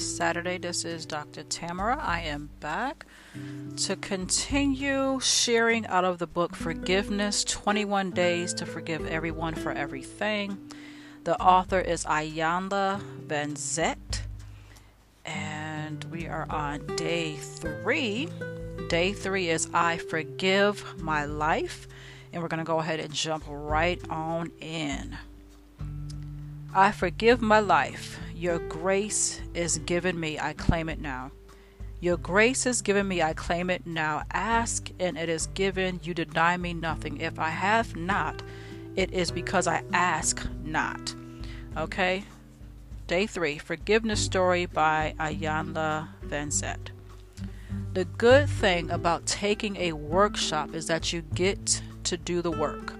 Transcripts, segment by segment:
Saturday. This is Dr. Tamara. I am back to continue sharing out of the book Forgiveness 21 Days to Forgive Everyone for Everything. The author is Iyanla Vanzant, and we are on day three. Day three is I Forgive My Life, and we're going to go ahead and jump right on in. I forgive my life. Your grace is given me. I claim it now. Your grace is given me. I claim it now. Ask, and it is given. You deny me nothing. If I have not, it is because I ask not. Okay? Day three Forgiveness Story by Iyanla Vanzant. The good thing about taking a workshop is that you get to do the work.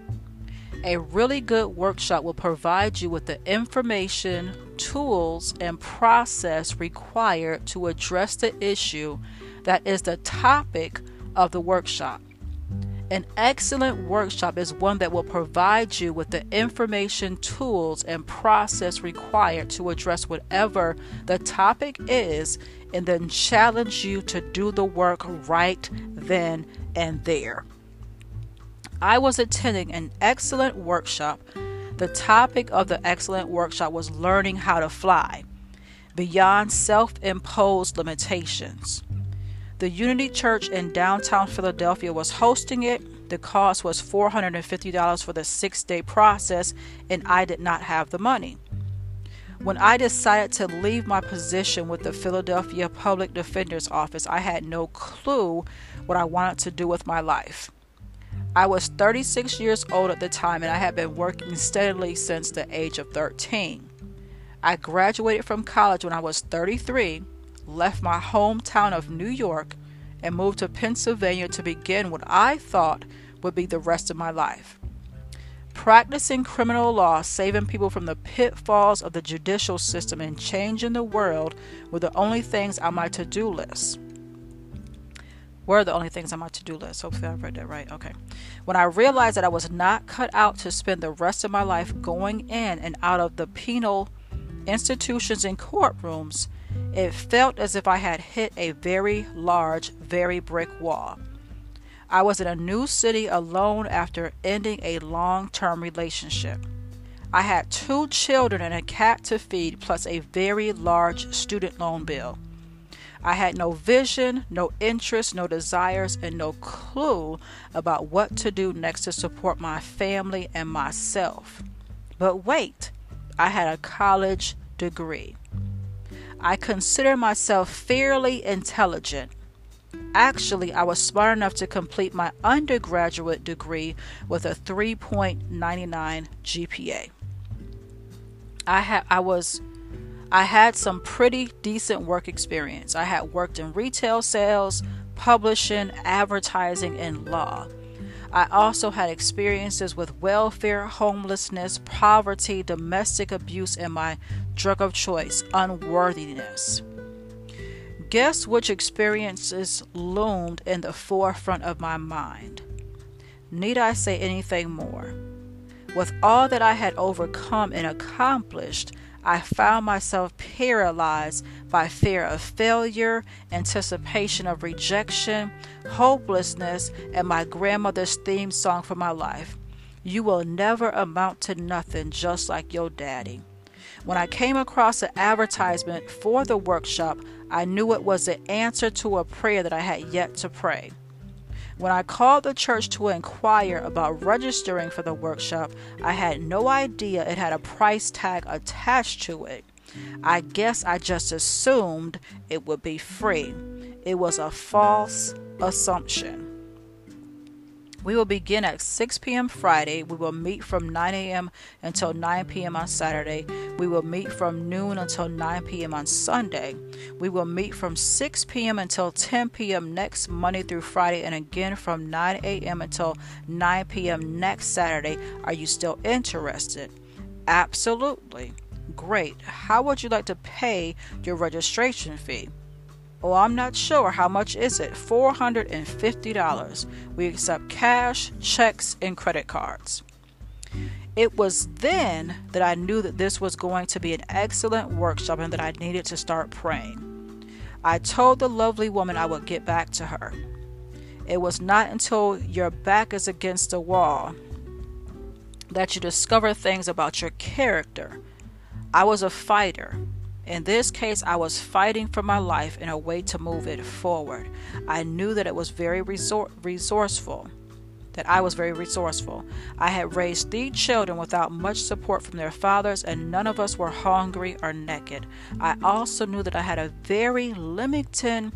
A really good workshop will provide you with the information, tools, and process required to address the issue that is the topic of the workshop. An excellent workshop is one that will provide you with the information, tools, and process required to address whatever the topic is and then challenge you to do the work right then and there. I was attending an excellent workshop. The topic of the excellent workshop was learning how to fly beyond self imposed limitations. The Unity Church in downtown Philadelphia was hosting it. The cost was $450 for the six day process, and I did not have the money. When I decided to leave my position with the Philadelphia Public Defender's Office, I had no clue what I wanted to do with my life. I was 36 years old at the time and I had been working steadily since the age of 13. I graduated from college when I was 33, left my hometown of New York, and moved to Pennsylvania to begin what I thought would be the rest of my life. Practicing criminal law, saving people from the pitfalls of the judicial system, and changing the world were the only things on my to do list were the only things on my to do list. Hopefully, I read that right. Okay. When I realized that I was not cut out to spend the rest of my life going in and out of the penal institutions and courtrooms, it felt as if I had hit a very large, very brick wall. I was in a new city alone after ending a long term relationship. I had two children and a cat to feed, plus a very large student loan bill. I had no vision, no interest, no desires, and no clue about what to do next to support my family and myself. But wait, I had a college degree. I consider myself fairly intelligent. Actually, I was smart enough to complete my undergraduate degree with a 3.99 GPA. I had I was I had some pretty decent work experience. I had worked in retail sales, publishing, advertising, and law. I also had experiences with welfare, homelessness, poverty, domestic abuse, and my drug of choice, unworthiness. Guess which experiences loomed in the forefront of my mind? Need I say anything more? With all that I had overcome and accomplished, I found myself paralyzed by fear of failure, anticipation of rejection, hopelessness, and my grandmother's theme song for my life. You will never amount to nothing just like your daddy. When I came across an advertisement for the workshop, I knew it was the answer to a prayer that I had yet to pray. When I called the church to inquire about registering for the workshop, I had no idea it had a price tag attached to it. I guess I just assumed it would be free. It was a false assumption. We will begin at 6 p.m. Friday. We will meet from 9 a.m. until 9 p.m. on Saturday. We will meet from noon until 9 p.m. on Sunday. We will meet from 6 p.m. until 10 p.m. next Monday through Friday, and again from 9 a.m. until 9 p.m. next Saturday. Are you still interested? Absolutely. Great. How would you like to pay your registration fee? Oh, I'm not sure. How much is it? $450. We accept cash, checks, and credit cards. It was then that I knew that this was going to be an excellent workshop and that I needed to start praying. I told the lovely woman I would get back to her. It was not until your back is against the wall that you discover things about your character. I was a fighter. In this case, I was fighting for my life in a way to move it forward. I knew that it was very resor- resourceful that I was very resourceful. I had raised three children without much support from their fathers, and none of us were hungry or naked. I also knew that I had a very limited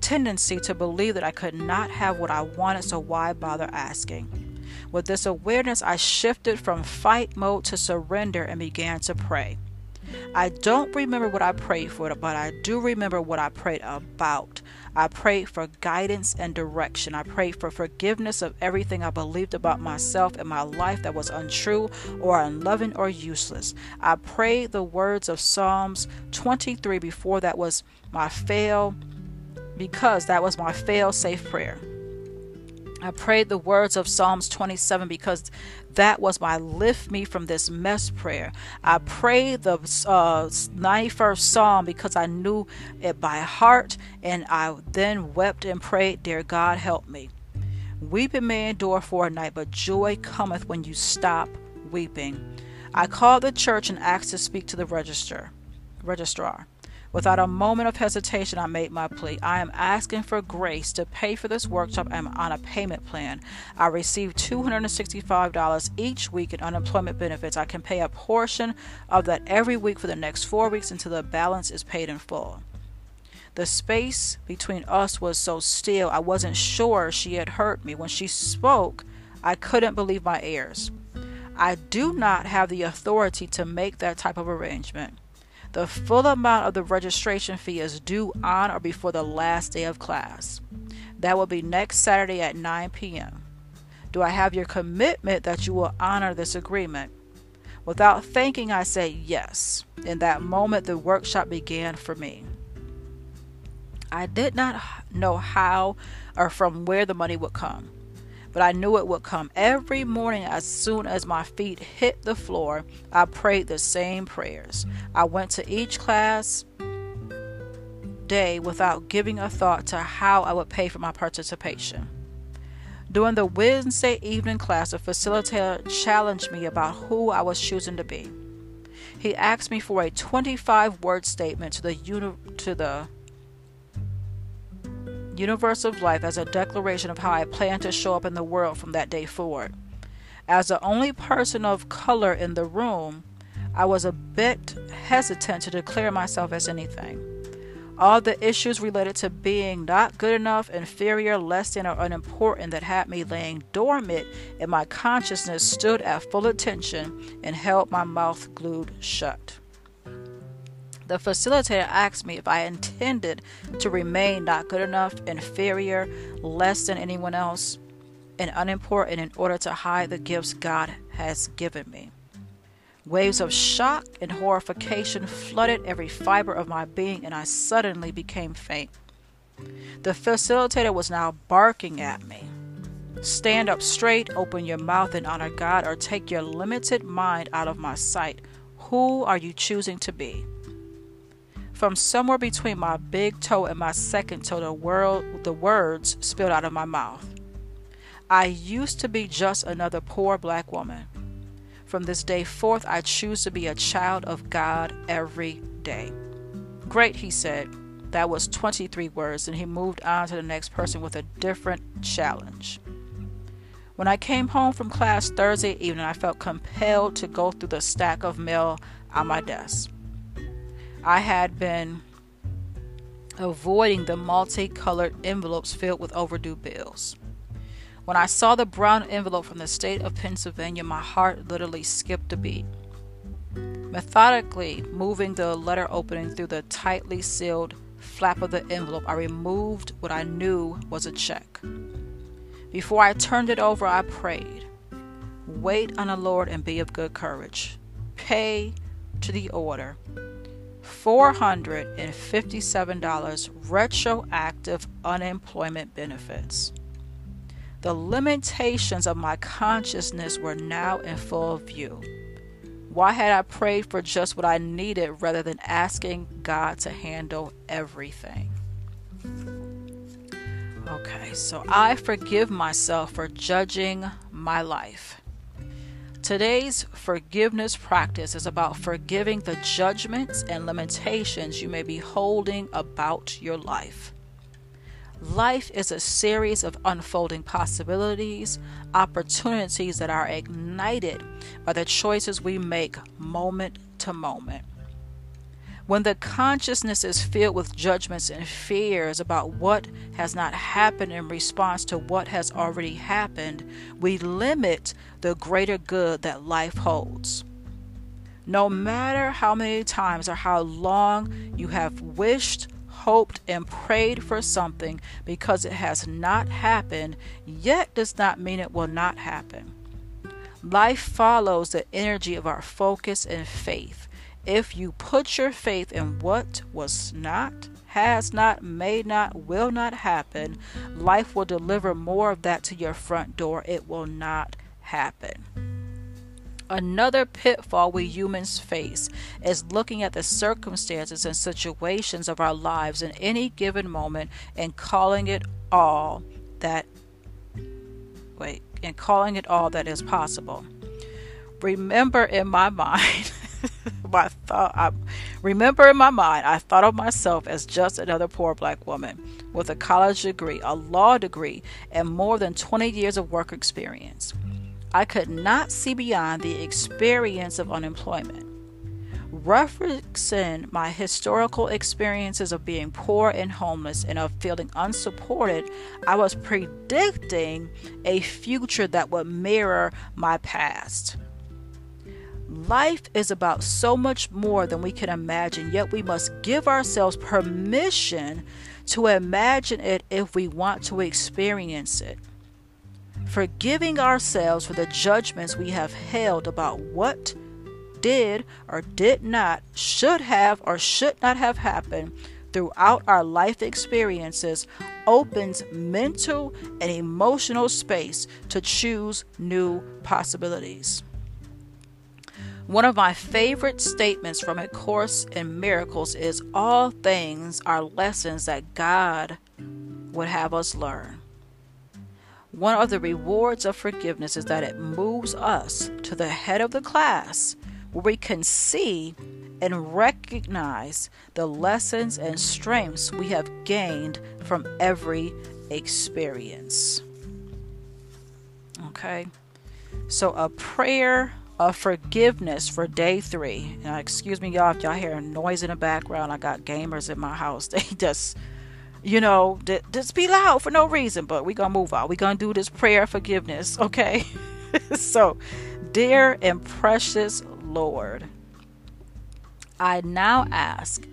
tendency to believe that I could not have what I wanted, so why bother asking? With this awareness, I shifted from fight mode to surrender and began to pray. I don't remember what I prayed for, but I do remember what I prayed about. I prayed for guidance and direction. I prayed for forgiveness of everything I believed about myself and my life that was untrue or unloving or useless. I prayed the words of Psalms 23 before that was my fail, because that was my fail safe prayer. I prayed the words of Psalms 27 because that was my lift me from this mess prayer. I prayed the uh, 91st Psalm because I knew it by heart, and I then wept and prayed, Dear God, help me. Weeping may endure for a night, but joy cometh when you stop weeping. I called the church and asked to speak to the register, registrar. Without a moment of hesitation, I made my plea. I am asking for grace to pay for this workshop. I'm on a payment plan. I receive $265 each week in unemployment benefits. I can pay a portion of that every week for the next four weeks until the balance is paid in full. The space between us was so still, I wasn't sure she had heard me. When she spoke, I couldn't believe my ears. I do not have the authority to make that type of arrangement. The full amount of the registration fee is due on or before the last day of class. That will be next Saturday at 9 p.m. Do I have your commitment that you will honor this agreement? Without thinking, I said yes. In that moment, the workshop began for me. I did not know how or from where the money would come but I knew it would come. Every morning, as soon as my feet hit the floor, I prayed the same prayers. I went to each class day without giving a thought to how I would pay for my participation. During the Wednesday evening class, a facilitator challenged me about who I was choosing to be. He asked me for a 25 word statement to the, uni- to the universe of life as a declaration of how I plan to show up in the world from that day forward. As the only person of color in the room, I was a bit hesitant to declare myself as anything. All the issues related to being not good enough, inferior, less than, or unimportant that had me laying dormant in my consciousness stood at full attention and held my mouth glued shut. The facilitator asked me if I intended to remain not good enough, inferior, less than anyone else, and unimportant in order to hide the gifts God has given me. Waves of shock and horrification flooded every fiber of my being, and I suddenly became faint. The facilitator was now barking at me. Stand up straight, open your mouth, and honor God, or take your limited mind out of my sight. Who are you choosing to be? From somewhere between my big toe and my second toe, the, world, the words spilled out of my mouth. I used to be just another poor black woman. From this day forth, I choose to be a child of God every day. Great, he said. That was 23 words, and he moved on to the next person with a different challenge. When I came home from class Thursday evening, I felt compelled to go through the stack of mail on my desk. I had been avoiding the multicolored envelopes filled with overdue bills. When I saw the brown envelope from the state of Pennsylvania, my heart literally skipped a beat. Methodically moving the letter opening through the tightly sealed flap of the envelope, I removed what I knew was a check. Before I turned it over, I prayed, Wait on the Lord and be of good courage. Pay to the order $457 retroactive unemployment benefits. The limitations of my consciousness were now in full view. Why had I prayed for just what I needed rather than asking God to handle everything? Okay, so I forgive myself for judging my life. Today's forgiveness practice is about forgiving the judgments and limitations you may be holding about your life. Life is a series of unfolding possibilities, opportunities that are ignited by the choices we make moment to moment. When the consciousness is filled with judgments and fears about what has not happened in response to what has already happened, we limit the greater good that life holds. No matter how many times or how long you have wished, hoped, and prayed for something because it has not happened, yet does not mean it will not happen. Life follows the energy of our focus and faith. If you put your faith in what was not, has not, may not, will not happen, life will deliver more of that to your front door. It will not happen. Another pitfall we humans face is looking at the circumstances and situations of our lives in any given moment and calling it all that wait, and calling it all that is possible. Remember in my mind my thought I remember in my mind I thought of myself as just another poor black woman with a college degree, a law degree, and more than 20 years of work experience. I could not see beyond the experience of unemployment. Referencing my historical experiences of being poor and homeless and of feeling unsupported, I was predicting a future that would mirror my past. Life is about so much more than we can imagine, yet we must give ourselves permission to imagine it if we want to experience it forgiving ourselves for the judgments we have held about what did or did not, should have or should not have happened throughout our life experiences opens mental and emotional space to choose new possibilities. One of my favorite statements from A Course in Miracles is All things are lessons that God would have us learn. One of the rewards of forgiveness is that it moves us to the head of the class where we can see and recognize the lessons and strengths we have gained from every experience. Okay, so a prayer of forgiveness for day three. Now, excuse me, y'all, if y'all hear noise in the background, I got gamers in my house. They just you know, just be loud for no reason, but we're going to move on. We're going to do this prayer forgiveness, okay? so, dear and precious Lord, I now ask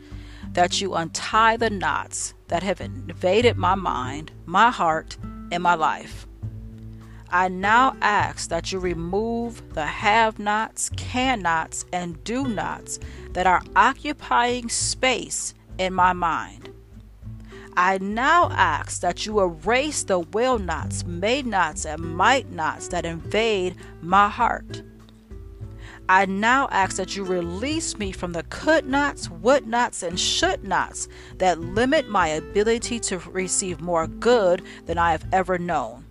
that you untie the knots that have invaded my mind, my heart, and my life. I now ask that you remove the have nots, can nots, and do nots that are occupying space in my mind. I now ask that you erase the will nots, may nots, and might nots that invade my heart. I now ask that you release me from the could nots, would nots, and should nots that limit my ability to receive more good than I have ever known.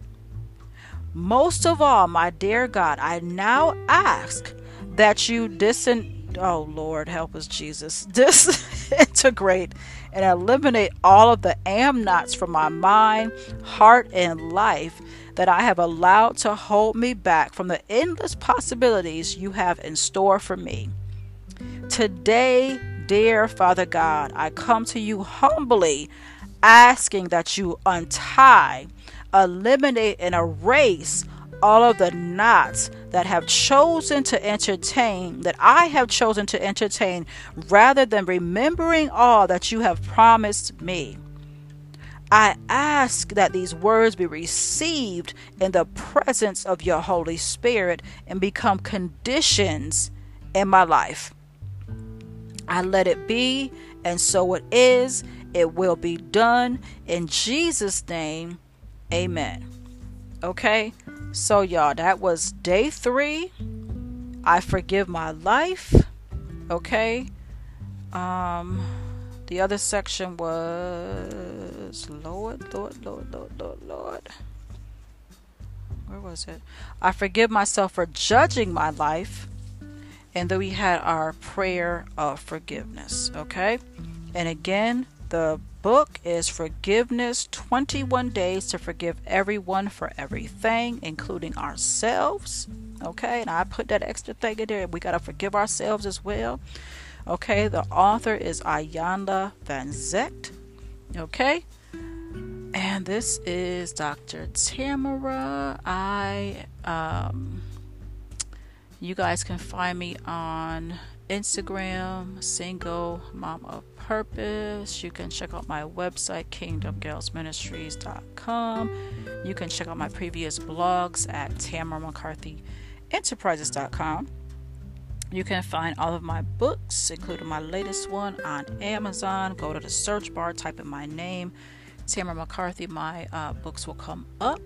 Most of all, my dear God, I now ask that you disin oh Lord, help us, Jesus, disintegrate and eliminate all of the am from my mind, heart, and life that I have allowed to hold me back from the endless possibilities you have in store for me. Today, dear Father God, I come to you humbly asking that you untie, eliminate, and erase all of the knots that have chosen to entertain, that I have chosen to entertain, rather than remembering all that you have promised me. I ask that these words be received in the presence of your Holy Spirit and become conditions in my life. I let it be, and so it is. It will be done. In Jesus' name, amen. Okay, so y'all, that was day three. I forgive my life. Okay, um, the other section was Lord, Lord, Lord, Lord, Lord, Lord. Where was it? I forgive myself for judging my life. And then we had our prayer of forgiveness. Okay, and again, the book is Forgiveness 21 Days to Forgive Everyone for Everything, including ourselves. Okay, and I put that extra thing in there. We got to forgive ourselves as well. Okay, the author is Iyanla Van Vanzant. Okay, and this is Dr. Tamara. I, um, you guys can find me on Instagram, Single Mom of Purpose. You can check out my website, kingdomgirlsministries.com. You can check out my previous blogs at tamaramccarthyenterprises.com. You can find all of my books, including my latest one, on Amazon. Go to the search bar, type in my name, Tamara McCarthy. My uh, books will come up.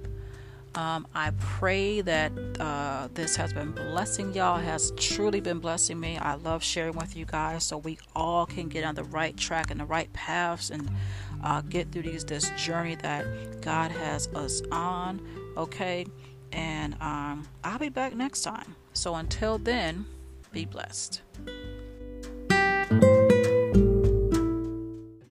Um, I pray that uh, this has been blessing y'all, has truly been blessing me. I love sharing with you guys so we all can get on the right track and the right paths and uh, get through these this journey that God has us on. Okay, and um, I'll be back next time. So until then, be blessed.